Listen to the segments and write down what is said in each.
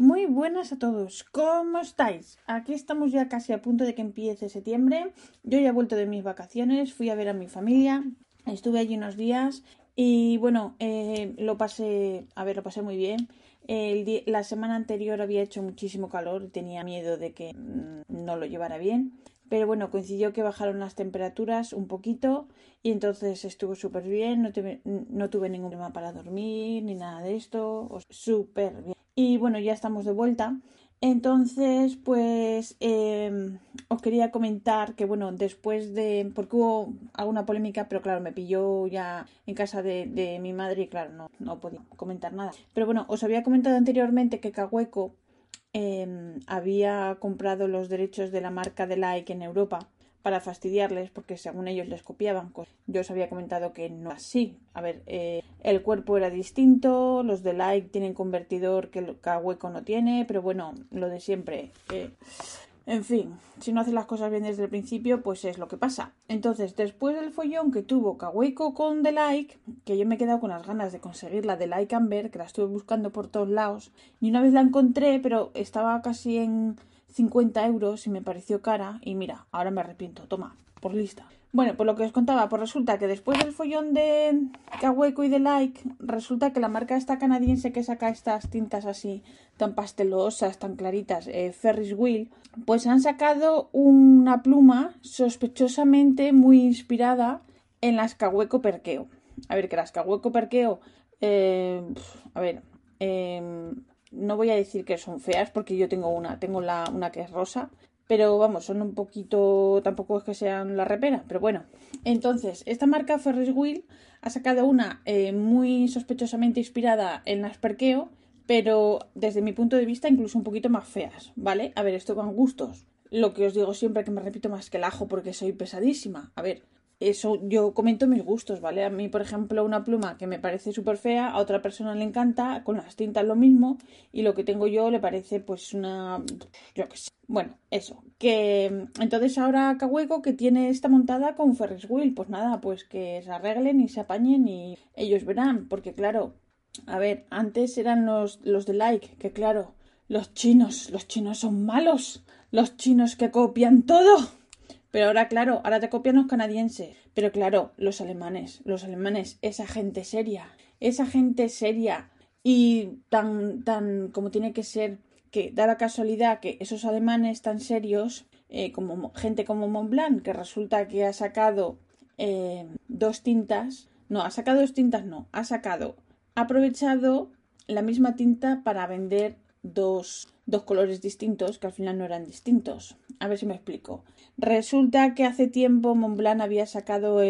Muy buenas a todos, ¿cómo estáis? Aquí estamos ya casi a punto de que empiece septiembre. Yo ya he vuelto de mis vacaciones, fui a ver a mi familia, estuve allí unos días y bueno, eh, lo pasé, a ver, lo pasé muy bien. La semana anterior había hecho muchísimo calor y tenía miedo de que mm, no lo llevara bien. Pero bueno, coincidió que bajaron las temperaturas un poquito y entonces estuvo súper bien, no, no, tuve ningún problema para dormir ni nada de esto, súper bien. Y bueno, ya estamos de vuelta. Entonces, pues em, os quería comentar que, bueno, después de. porque hubo alguna polémica, pero claro, me pilló ya en casa de, mi madre y, claro, no, no podía comentar nada. Pero bueno, os había comentado anteriormente que Cahueco em, había comprado los derechos de la marca de Like en Europa para fastidiarles porque según ellos les copiaban Yo os había comentado que no así. A ver, eh, el cuerpo era distinto, los de like tienen convertidor que Kaweco no tiene, pero bueno, lo de siempre. Eh, en fin, si no haces las cosas bien desde el principio, pues es lo que pasa. Entonces, después del follón que tuvo Kaweco con The Like, que yo me he quedado con las ganas de conseguir la The Like Amber, que la estuve buscando por todos lados, y una vez la encontré, pero estaba casi en 50 euros y me pareció cara y mira, ahora me arrepiento, toma, por lista. Bueno, por lo que os contaba, pues resulta que después del follón de Kaweco y de Like, resulta que la marca esta canadiense que saca estas tintas así tan pastelosas, tan claritas, eh, Ferris Wheel, pues han sacado una pluma sospechosamente muy inspirada en las Kaweco Perqueo. A ver, que las Kaweco Perqueo, eh, a ver, eh, no voy a decir que son feas porque yo tengo una, tengo la, una que es rosa, pero vamos, son un poquito, tampoco es que sean la repera, pero bueno. Entonces, esta marca Ferris Wheel ha sacado una eh, muy sospechosamente inspirada en las Perqueo, pero desde mi punto de vista incluso un poquito más feas, ¿vale? A ver, esto van gustos. Lo que os digo siempre que me repito más que el ajo porque soy pesadísima. A ver, eso yo comento mis gustos, ¿vale? A mí, por ejemplo, una pluma que me parece súper fea, a otra persona le encanta, con las tintas lo mismo, y lo que tengo yo le parece pues una... yo qué sé. Bueno, eso. Que entonces ahora Cahueco que tiene esta montada con Ferris Wheel, pues nada, pues que se arreglen y se apañen y ellos verán, porque claro, a ver, antes eran los, los de like, que claro, los chinos, los chinos son malos, los chinos que copian todo. Pero ahora, claro, ahora te copian los canadienses. Pero claro, los alemanes, los alemanes, esa gente seria, esa gente seria y tan, tan como tiene que ser, que da la casualidad que esos alemanes tan serios, eh, como gente como Montblanc, que resulta que ha sacado eh, dos tintas, no, ha sacado dos tintas, no, ha sacado, ha aprovechado la misma tinta para vender dos, dos colores distintos que al final no eran distintos. A ver si me explico. Resulta que hace tiempo Montblanc había sacado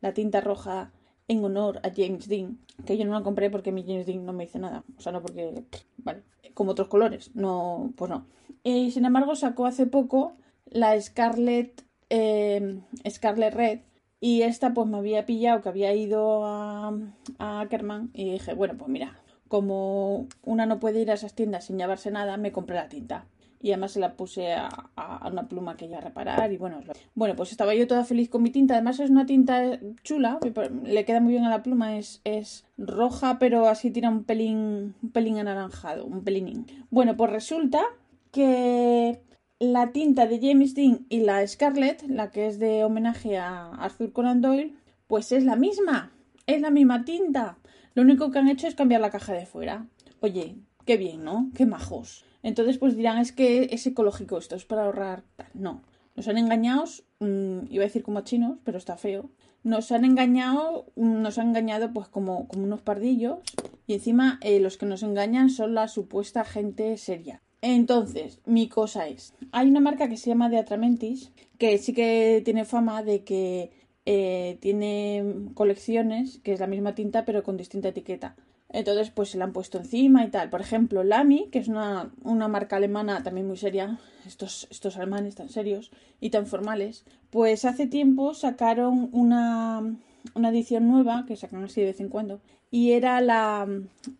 la tinta roja en honor a James Dean, que yo no la compré porque mi James Dean no me hizo nada. O sea, no porque, vale, como otros colores, no, pues no. Y sin embargo sacó hace poco la Scarlet, eh, Scarlet Red, y esta pues me había pillado que había ido a, a Ackerman y dije, bueno, pues mira, como una no puede ir a esas tiendas sin llevarse nada, me compré la tinta. Y además se la puse a, una pluma que iba a reparar. Y bueno, bueno, pues estaba yo toda feliz con mi tinta. Además es una tinta chula, le queda muy bien a la pluma. Es, es roja, pero así tira un pelín, un pelín anaranjado, un pelín. Bueno, pues resulta que la tinta de James Dean y la Scarlett, la que es de homenaje a Arthur Conan Doyle, pues es la misma. Es la misma tinta. Lo único que han hecho es cambiar la caja de fuera. Oye, qué bien, ¿no? Qué majos. Entonces, pues dirán, es que es ecológico esto, es para ahorrar. No. Nos han engañado, mm, iba a decir como chinos, pero está feo. Nos han engañado, mm, nos han engañado pues como, como unos pardillos. Y encima eh, los que nos engañan son la supuesta gente seria. Entonces, mi cosa es, hay una marca que se llama de Atramentis, que sí que tiene fama de que eh, tiene colecciones, que es la misma tinta pero con distinta etiqueta. Entonces, pues se la han puesto encima y tal. Por ejemplo, Lamy, que es una, una marca alemana también muy seria, estos, estos alemanes tan serios y tan formales, pues hace tiempo sacaron una, una edición nueva, que sacan así de vez en cuando, y era la...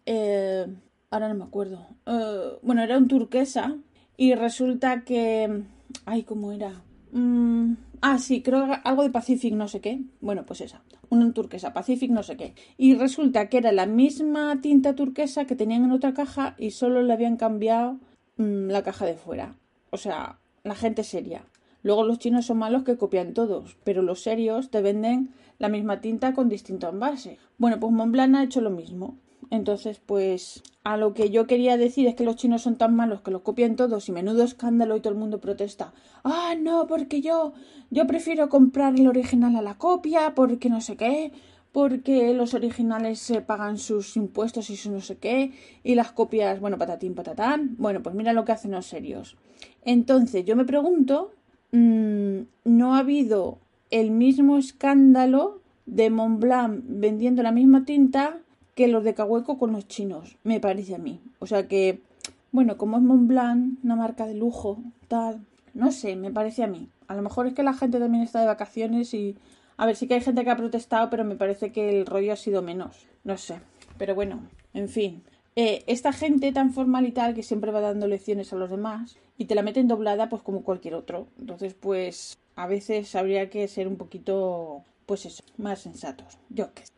Eh, ahora no me acuerdo. Eh, bueno, era un turquesa y resulta que... Ay, ¿cómo era? Mm, ah, sí, creo algo de Pacific no sé qué. Bueno, pues esa. Una turquesa, Pacific no sé qué. Y resulta que era la misma tinta turquesa que tenían en otra caja y solo le habían cambiado mm, la caja de fuera. O sea, la gente seria. Luego los chinos son malos que copian todos, pero los serios te venden la misma tinta con distinto envase. Bueno, pues Montblanc ha hecho lo mismo. Entonces, pues a lo que yo quería decir es que los chinos son tan malos que los copian todos y menudo escándalo y todo el mundo protesta. Ah, no, porque yo yo prefiero comprar el original a la copia, porque no sé qué, porque los originales se pagan sus impuestos y su no sé qué, y las copias, bueno, patatín, patatán. Bueno, pues mira lo que hacen los serios. Entonces, yo me pregunto, mmm, ¿no ha habido el mismo escándalo de Montblanc vendiendo la misma tinta que los de Cahueco con los chinos, me parece a mí. O sea que, bueno, como es Montblanc, una marca de lujo, tal, no sé, me parece a mí. A lo mejor es que la gente también está de vacaciones y... A ver, sí que hay gente que ha protestado, pero me parece que el rollo ha sido menos. No sé. Pero bueno, en fin. Eh, esta gente tan formal y tal que siempre va dando lecciones a los demás y te la meten doblada pues como cualquier otro. Entonces pues a veces habría que ser un poquito pues eso, más sensatos. Yo qué sé.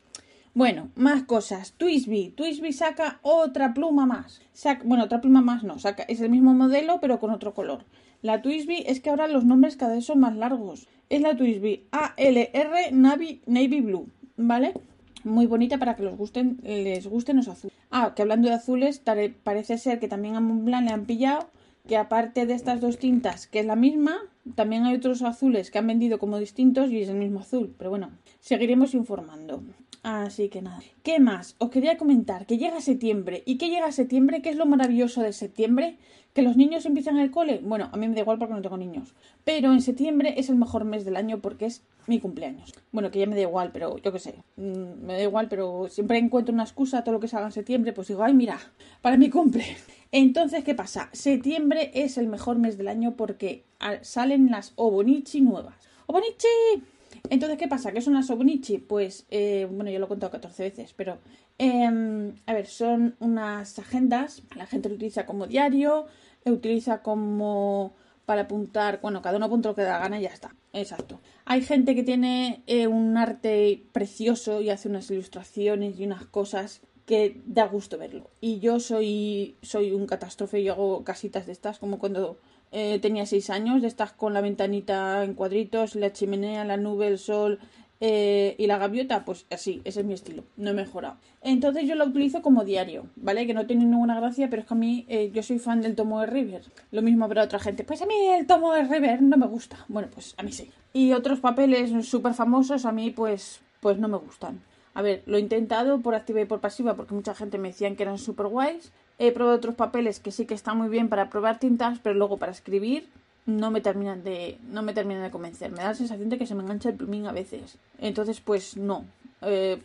Bueno, más cosas. Twisby. Twisby saca otra pluma más. bueno, otra pluma más no. Es el mismo modelo, pero con otro color. La Twisby es que ahora los nombres cada vez son más largos. Es la Twisby ALR Navy, Navy Blue. ¿Vale? Muy bonita para que los gusten, les gusten los azules. Ah, que hablando de azules, parece ser que también a Montblanc le han pillado que aparte de estas dos tintas, que es la misma, también hay otros azules que han vendido como distintos y es el mismo azul. Pero bueno, seguiremos informando. Así que nada. ¿Qué más? Os quería comentar que llega septiembre. ¿Y qué llega septiembre? ¿Qué es lo maravilloso de septiembre? ¿Que los niños empiezan el cole? Bueno, a mí me da igual porque no tengo niños. Pero en septiembre es el mejor mes del año porque es mi cumpleaños. Bueno, que ya me da igual, pero yo qué sé. Mm, me da igual, pero siempre encuentro una excusa todo lo que salga en septiembre. Pues digo, ay, mira, para mi cumple. Entonces, ¿qué pasa? Septiembre es el mejor mes del año porque salen las Obonichi nuevas. ¡Obonichi! Entonces, ¿qué pasa? ¿Qué son las Obonichi? Pues, eh, bueno, yo lo he contado 14 veces, pero, em, a ver, son unas agendas, la gente lo utiliza como diario, lo utiliza como para apuntar, bueno, cada uno apunta lo que da gana y ya está, exacto. Hay gente que tiene eh, un arte precioso y hace unas ilustraciones y unas cosas que da gusto verlo. Y yo soy, soy un catástrofe, yo hago casitas de estas, como cuando eh, tenía seis años, de estas con la ventanita en cuadritos, la chimenea, la nube, el sol eh, y la gaviota, pues así, ese es mi estilo, no he mejorado. Entonces yo lo utilizo como diario, ¿vale? Que no tiene ninguna gracia, pero es que a mí eh, yo soy fan del tomo de River. Lo mismo para otra gente, pues a mí el tomo de River no me gusta. Bueno, pues a mí sí. Y otros papeles súper famosos a mí pues, pues no me gustan. A ver, lo he intentado por activa y por pasiva porque mucha gente me decían que eran súper guays He probado otros papeles que sí que están muy bien para probar tintas, pero luego para escribir no me terminan de no me terminan de convencer. Me da la sensación de que se me engancha el plumín a veces. Entonces, pues no. Eh,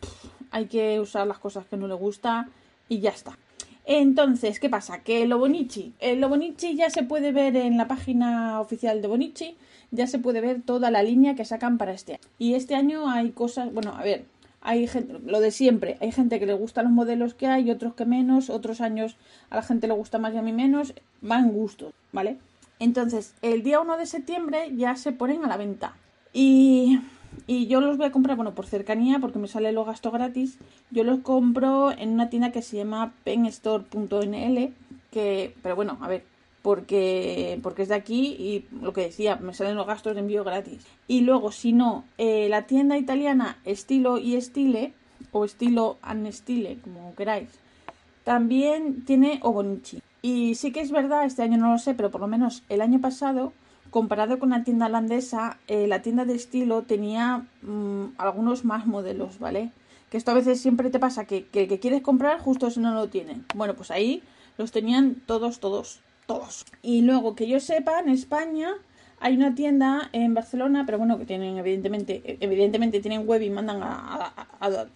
hay que usar las cosas que no le gusta y ya está. Entonces, ¿qué pasa? Que el Bonichi, el Bonichi ya se puede ver en la página oficial de Bonichi, ya se puede ver toda la línea que sacan para este año. Y este año hay cosas, bueno, a ver, hay gente, lo de siempre, hay gente que le gustan los modelos que hay, otros que menos, otros años a la gente le gusta más y a mí menos, van gustos, ¿vale? Entonces, el día 1 de septiembre ya se ponen a la venta. Y, y yo los voy a comprar, bueno, por cercanía, porque me sale lo gasto gratis. Yo los compro en una tienda que se llama penstore.nl, que, pero bueno, a ver, porque, porque es de aquí y lo que decía, me salen los gastos de envío gratis. Y luego, si no, eh, la tienda italiana Estilo y Estile, o Estilo and Stile, como queráis, también tiene Obonichi. Y sí que es verdad, este año no lo sé, pero por lo menos el año pasado, comparado con la tienda holandesa, eh, la tienda de estilo tenía mm, algunos más modelos, ¿vale? Que esto a veces siempre te pasa que, que el que quieres comprar justo si no lo tienen. Bueno, pues ahí los tenían todos, todos todos. Y luego, que yo sepa, en España hay una tienda en Barcelona, pero bueno, que tienen evidentemente, evidentemente tienen web y mandan a,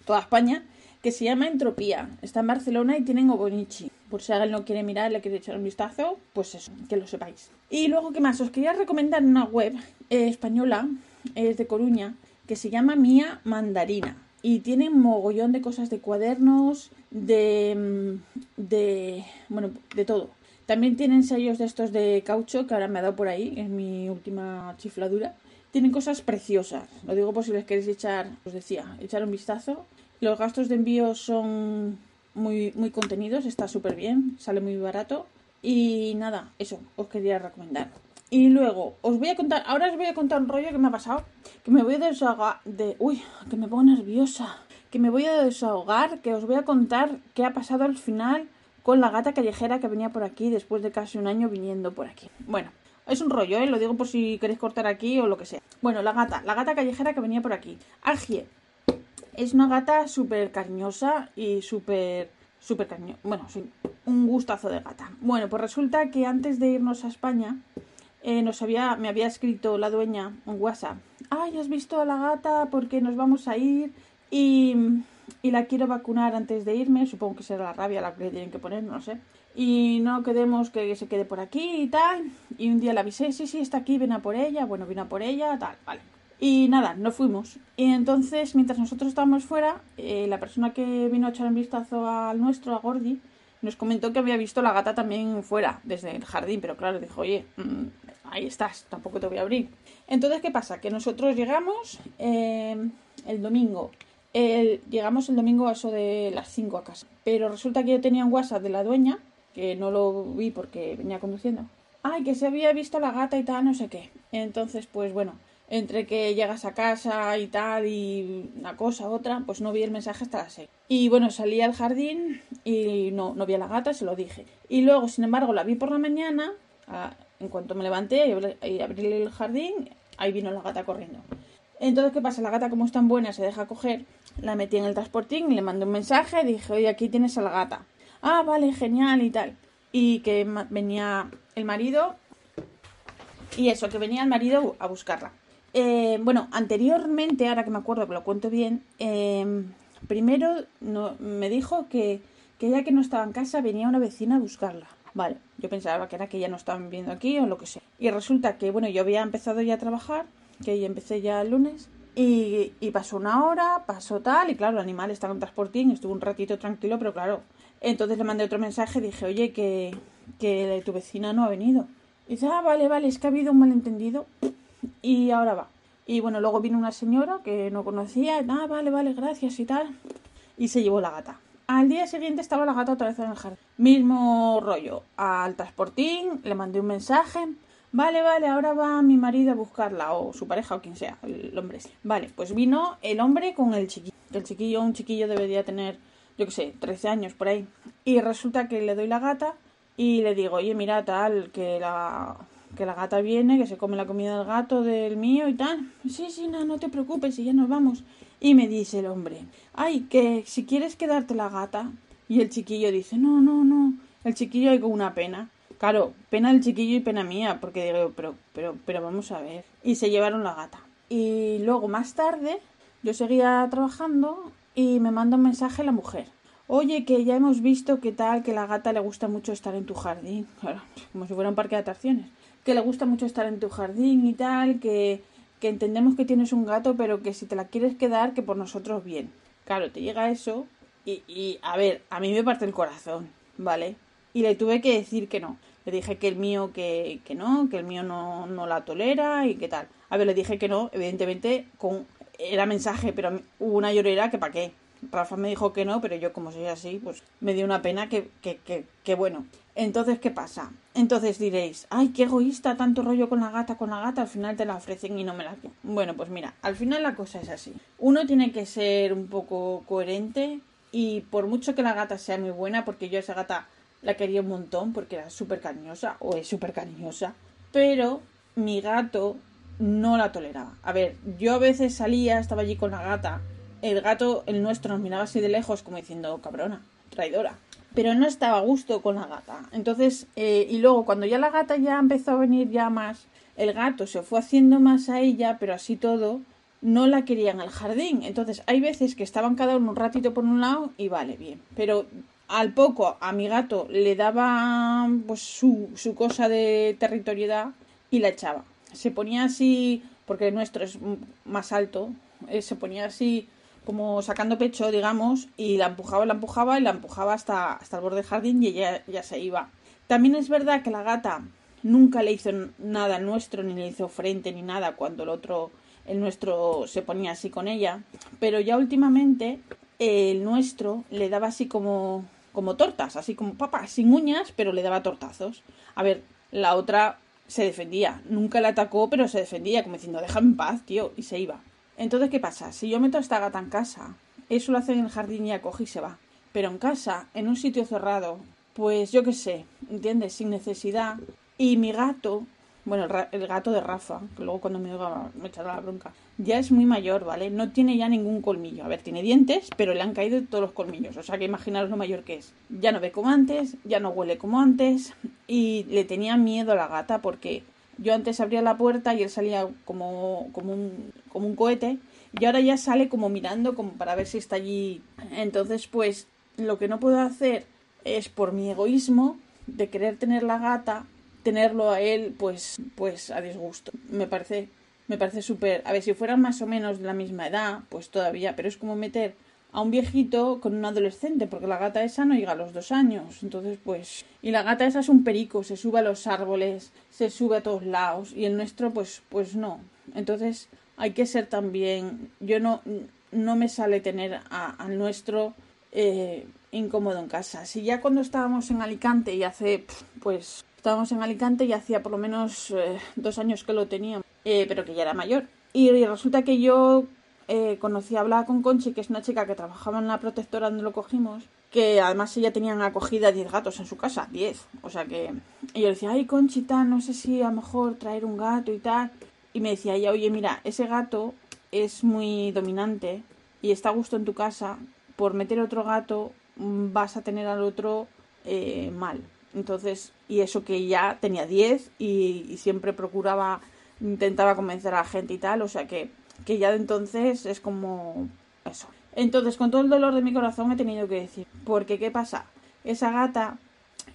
toda España, que se llama Entropía. Está en Barcelona y tienen Obonichi. Por si alguien no quiere mirar, le quiere echar un vistazo, pues eso, que lo sepáis. Y luego, ¿qué más? Os quería recomendar una web eh, española, es de Coruña, que se llama Mía Mandarina. Y tiene un mogollón de cosas de cuadernos, de, mm, de. bueno, de todo. También tienen sellos de estos de caucho que ahora me ha dado por ahí, en mi última chifladura. Tienen cosas preciosas. Lo digo por si les queréis echar, os decía, echar un vistazo. Los gastos de envío son muy, muy contenidos, está súper bien, sale muy barato. Y nada, eso os quería recomendar. Y luego, os voy a contar, ahora os voy a contar un rollo que me ha pasado, que me voy a desahogar de... Uy, que me pongo nerviosa. Que me voy a desahogar, que os voy a contar qué ha pasado al final con la gata callejera que venía por aquí después de casi un año viniendo por aquí. Bueno, es un rollo, ¿eh? Lo digo por si queréis cortar aquí o lo que sea. Bueno, la gata, la gata callejera que venía por aquí. Argie, es una gata súper cariñosa y súper, súper cariñosa. Bueno, un gustazo de gata. Bueno, pues resulta que antes de irnos a España, eh, nos había, me había escrito la dueña en WhatsApp. Ay, ¿has visto a la gata? Porque nos vamos a ir y, y la quiero vacunar antes de irme. Supongo que será la rabia la que le tienen que poner, no sé. Y no queremos que se quede por aquí y tal. Y un día la avisé, sí, sí, está aquí, ven a por ella. Bueno, vino a por ella, tal, vale. Y nada, no fuimos. Y entonces, mientras nosotros estábamos fuera, eh, la persona que vino a echar un vistazo al nuestro, a Gordy, nos comentó que había visto la gata también fuera, desde el jardín, pero claro, dijo, oye, mmm, ahí estás, tampoco te voy a abrir. Entonces, ¿qué pasa? Que nosotros llegamos eh, el domingo. El, llegamos el domingo a eso de las 5 a casa. Pero resulta que yo tenía un WhatsApp de la dueña, que no lo vi porque venía conduciendo. Ay, que se había visto la gata y tal, no sé qué. Entonces, pues bueno, entre que llegas a casa y tal y una cosa, otra, pues no vi el mensaje hasta las 6. Y bueno, salí al jardín y no, no vi a la gata, se lo dije. Y luego, sin embargo, la vi por la mañana, en cuanto me levanté y abrí el jardín, ahí vino la gata corriendo. Entonces, ¿qué pasa? La gata, como es tan buena, se deja coger, la metí en el transportín, le mandé un mensaje, dije, oye, aquí tienes a la gata. Ah, vale, genial y tal. Y que venía el marido, y eso, que venía el marido a buscarla. Eh, bueno, anteriormente, ahora que me acuerdo que lo cuento bien, eh, primero me dijo que, que ya que no estaba en casa venía una vecina a buscarla. Vale, yo pensaba que era que ya no estaban viviendo aquí o lo que sea. Y resulta que, bueno, yo había empezado ya a trabajar, que empecé ya el lunes, y, y pasó una hora, pasó tal, y claro, el animal estaba en transportín, estuvo un ratito tranquilo, pero claro. Entonces le mandé otro mensaje, dije, oye, que, que tu vecina no ha venido. Y dice, ah, vale, vale, es que ha habido un malentendido y ahora va. Y bueno, luego vino una señora que no conocía, ah, vale, vale, gracias y tal, y se llevó la gata. Al día siguiente estaba la gata otra vez en el jardín. Mismo rollo. Al transportín le mandé un mensaje. Vale, vale, ahora va mi marido a buscarla, o su pareja, o quien sea, el hombre. Vale, pues vino el hombre con el chiquillo. El chiquillo, un chiquillo debería tener, yo qué sé, 13 años por ahí. Y resulta que le doy la gata y le digo, oye, mira, tal, que la, que la gata viene, que se come la comida del gato, del mío y tal. Sí, sí, no, no te preocupes, y ya nos vamos. Y me dice el hombre, ay, que si quieres quedarte la gata. Y el chiquillo dice, no, no, no. El chiquillo hay con una pena. Claro, pena del chiquillo y pena mía, porque digo, pero, pero, pero vamos a ver. Y se llevaron la gata. Y luego más tarde, yo seguía trabajando y me manda un mensaje la mujer. Oye, que ya hemos visto que tal, que la gata le gusta mucho estar en tu jardín. Claro, como si fuera un parque de atracciones. Que le gusta mucho estar en tu jardín y tal, que, que entendemos que tienes un gato, pero que si te la quieres quedar, que por nosotros bien. Claro, te llega eso y, y a ver, a mí me parte el corazón, ¿vale? Y le tuve que decir que no. Le dije que el mío que, que no, que el mío no, no la tolera y que tal. A ver, le dije que no, evidentemente, con era mensaje, pero hubo una llorera que para qué. Rafa me dijo que no, pero yo como soy así, pues me dio una pena que, que, que, que bueno. Entonces, ¿qué pasa? Entonces diréis, ay, qué egoísta, tanto rollo con la gata, con la gata, al final te la ofrecen y no me la Bueno, pues mira, al final la cosa es así. Uno tiene que ser un poco coherente y por mucho que la gata sea muy buena, porque yo esa gata la quería un montón porque era súper cariñosa, o es súper cariñosa, pero mi gato no la toleraba. A ver, yo a veces salía, estaba allí con la gata, el gato, el nuestro, nos miraba así de lejos como diciendo, cabrona, traidora pero no estaba a gusto con la gata. Entonces, eh, y luego cuando ya la gata ya empezó a venir ya más, el gato se fue haciendo más a ella, pero así todo, no la quería en el jardín. Entonces hay veces que estaban cada uno un ratito por un lado y vale, bien. Pero al poco a mi gato le daba pues su, su cosa de territorialidad y la echaba. Se ponía así, porque el nuestro es más alto, eh, se ponía así como sacando pecho, digamos, y la empujaba, la empujaba y la empujaba hasta, hasta el borde del jardín y ella ya se iba. También es verdad que la gata nunca le hizo nada nuestro, ni le hizo frente ni nada cuando el otro, el nuestro se ponía así con ella, pero ya últimamente el nuestro le daba así como como tortas, así como papá, sin uñas, pero le daba tortazos. A ver, la otra se defendía, nunca la atacó, pero se defendía, como diciendo, déjame en paz, tío, y se iba. Entonces, ¿qué pasa? Si yo meto a esta gata en casa, eso lo hace en el jardín y acoge y se va. Pero en casa, en un sitio cerrado, pues yo qué sé, ¿entiendes? Sin necesidad. Y mi gato bueno, el, gato de Rafa, que luego cuando me oiga me echará la bronca, ya es muy mayor, ¿vale? No tiene ya ningún colmillo. A ver, tiene dientes, pero le han caído todos los colmillos. O sea que imaginaros lo mayor que es. Ya no ve como antes, ya no huele como antes. Y le tenía miedo a la gata porque yo antes abría la puerta y él salía como, como, un, como un cohete. Y ahora ya sale como mirando como para ver si está allí. Entonces, pues, lo que no puedo hacer es por mi egoísmo de querer tener la gata tenerlo a él pues pues a disgusto. Me parece me parece súper a ver si fueran más o menos de la misma edad pues todavía pero es como meter a un viejito con un adolescente porque la gata esa no llega a los dos años. Entonces pues y la gata esa es un perico se sube a los árboles se sube a todos lados y el nuestro pues pues no. Entonces hay que ser también yo no no me sale tener al nuestro eh, incómodo en casa. Si ya cuando estábamos en Alicante y hace pues Estábamos en Alicante y hacía por lo menos eh, dos años que lo teníamos, eh, pero que ya era mayor. Y, resulta que yo eh, conocí, hablaba con Conchi, que es una chica que trabajaba en la protectora donde lo cogimos, que además ella tenía acogida 10 gatos en su casa, 10. O sea que. Y yo decía, ay, Conchita, no sé si a lo mejor traer un gato y tal. Y me decía ella, oye, mira, ese gato es muy dominante y está a gusto en tu casa. Por meter otro gato mm, vas a tener al otro mal. Entonces, y eso que ya tenía 10 y, siempre procuraba, intentaba convencer a la gente y tal, o sea que, que ya de entonces es como eso. Entonces, con todo el dolor de mi corazón he tenido que decir, porque ¿qué pasa? Esa gata,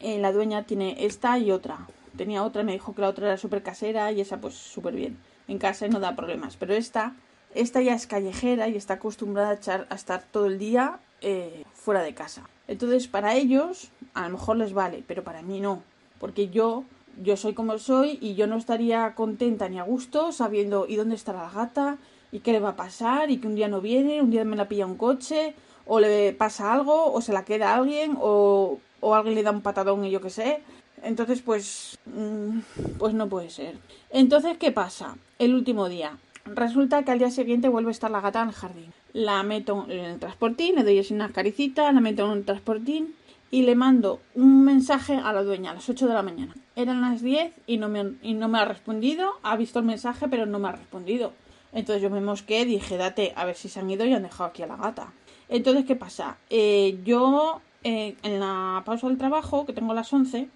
eh, la dueña tiene esta y otra. Tenía otra, me dijo que la otra era súper casera y esa pues súper bien. En casa no da problemas, pero esta, esta ya es callejera y está acostumbrada a, echar, a estar todo el día eh, fuera de casa. Entonces, para ellos, a lo mejor les vale, pero para mí no. Porque yo, yo soy como soy y yo no estaría contenta ni a gusto sabiendo y dónde estará la gata y qué le va a pasar y que un día no viene, un día me la pilla un coche o le pasa algo o se la queda alguien o, o alguien le da un patadón y yo qué sé. Entonces, pues, mm, pues no puede ser. Entonces, ¿qué pasa? El último día. Resulta que al día siguiente vuelve a estar la gata en el jardín la meto en el transportín, le doy así una caricita, la meto en el transportín y le mando un mensaje a la dueña a las 8 de la mañana. Eran las 10 y no me, y no me ha respondido, ha visto el mensaje pero no me ha respondido. Entonces yo me mosqué, dije, date, a ver si se han ido y han dejado aquí a la gata. Entonces, ¿qué pasa? Eh, yo eh, en la pausa del trabajo, que tengo a las 11,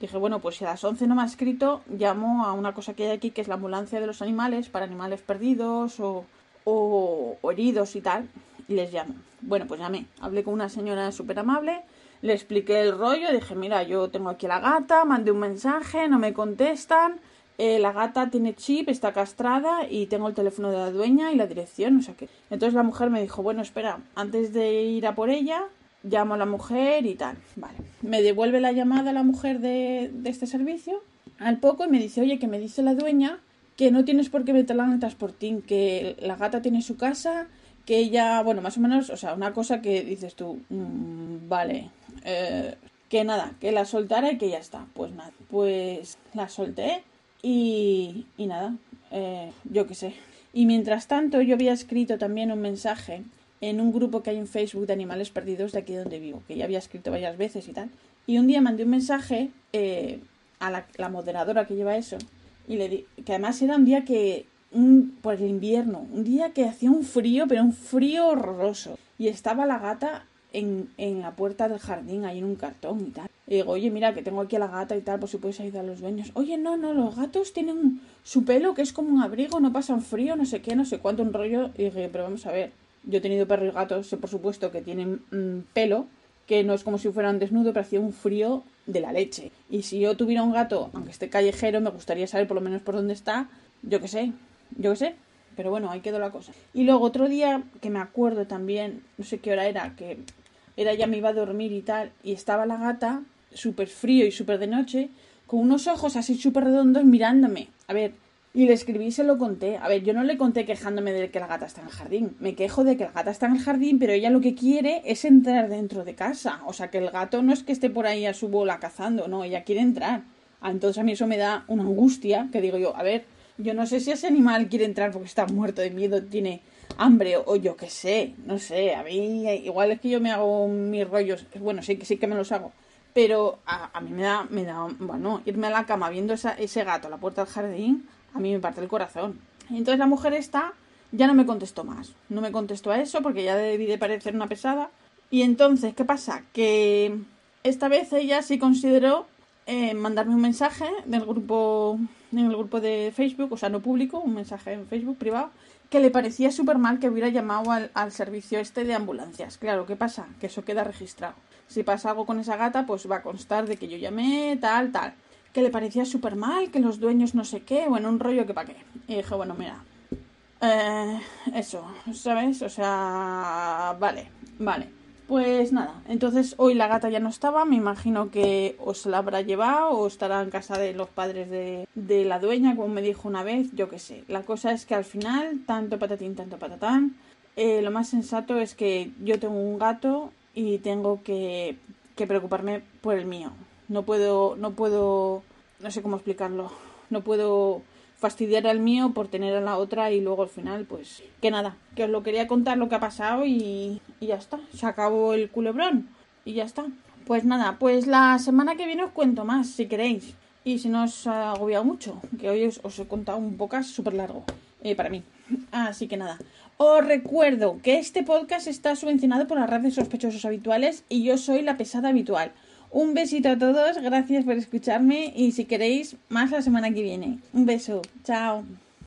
dije, bueno, pues si a las 11 no me ha escrito, llamo a una cosa que hay aquí, que es la ambulancia de los animales, para animales perdidos o o, heridos y tal, y les llamo. Bueno, pues llamé, hablé con una señora súper amable, le expliqué el rollo, dije, mira, yo tengo aquí a la gata, mandé un mensaje, no me contestan, eh, la gata tiene chip, está castrada y tengo el teléfono de la dueña y la dirección, o sea que... Entonces la mujer me dijo, bueno, espera, antes de ir a por ella, llamo a la mujer y tal. Vale. Me devuelve la llamada la mujer de, este servicio al poco y me dice, oye, que me dice la dueña que no tienes por qué meterla en el transportín, que la gata tiene su casa, que ella, bueno, más o menos, o sea, una cosa que dices tú, mm, vale, eh, que nada, que la soltara y que ya está. Pues nada, pues la solté y, y nada, eh, yo qué sé. Y mientras tanto yo había escrito también un mensaje en un grupo que hay en Facebook de animales perdidos de aquí donde vivo, que ya había escrito varias veces y tal. Y un día mandé un mensaje eh, a la, la moderadora que lleva eso y le di, que además era un día que, un, por el invierno, un día que hacía un frío, pero un frío horroroso. Y estaba la gata en, en la puerta del jardín, ahí en un cartón y tal. Y digo, oye, mira, que tengo aquí a la gata y tal, por si puedes ayudar a los dueños. Oye, no, no, los gatos tienen su pelo que es como un abrigo, no pasan frío, no sé qué, no sé cuánto, un rollo. Y dije, pero vamos a ver, yo he tenido perros y gatos, por supuesto que tienen mm, pelo, que no es como si fueran desnudo, pero hacía un frío de la leche. Y si yo tuviera un gato, aunque esté callejero, me gustaría saber por lo menos por dónde está, yo qué sé, yo qué sé. Pero bueno, ahí quedó la cosa. Y luego otro día que me acuerdo también, no sé qué hora era, que era ya me iba a dormir y tal, y estaba la gata súper frío y súper de noche, con unos ojos así súper redondos mirándome. A ver, y le escribí y se lo conté. A ver, yo no le conté quejándome de que la gata está en el jardín. Me quejo de que la gata está en el jardín, pero ella lo que quiere es entrar dentro de casa. O sea, que el gato no es que esté por ahí a su bola cazando, no, ella quiere entrar. Ah, entonces a mí eso me da una angustia, que digo yo, a ver, yo no sé si ese animal quiere entrar porque está muerto de miedo, tiene hambre o, yo qué sé, no sé, a mí igual es que yo me hago mis rollos, bueno, sí, sí que me los hago, pero a, mí me da, me da, bueno, irme a la cama viendo ese gato a la puerta del jardín, a mí me parte el corazón. Entonces la mujer esta ya no me contestó más, no me contestó a eso porque ya debí de parecer una pesada. Y entonces, ¿qué pasa? Que esta vez ella sí consideró eh, mandarme un mensaje del grupo, en el grupo de Facebook, o sea, no público, un mensaje en Facebook privado, que le parecía súper mal que hubiera llamado al, al, servicio este de ambulancias. Claro, ¿qué pasa? Que eso queda registrado. Si pasa algo con esa gata, pues va a constar de que yo llamé, tal, tal. Que le parecía súper mal, que los dueños no sé qué, bueno, un rollo que pa' qué. Y dije, bueno, mira, eh, eso, ¿sabes? O sea, vale, vale. Pues nada, entonces hoy la gata ya no estaba, me imagino que os la habrá llevado o estará en casa de los padres de, de la dueña, como me dijo una vez, yo qué sé. La cosa es que al final, tanto patatín, tanto patatán, eh, lo más sensato es que yo tengo un gato y tengo que, que preocuparme por el mío. No puedo, no puedo, no sé cómo explicarlo, no puedo fastidiar al mío por tener a la otra y luego al final, pues, que nada, que os lo quería contar lo que ha pasado y, y ya está, se acabó el culebrón y ya está. Pues nada, pues la semana que viene os cuento más, si queréis. Y si no os ha agobiado mucho, que hoy os, he contado un podcast súper largo eh, para mí. Así que nada, os recuerdo que este podcast está subvencionado por las redes sospechosos habituales y yo soy la pesada habitual. Un besito a todos, gracias por escucharme y si queréis, más la semana que viene. Un beso, chao.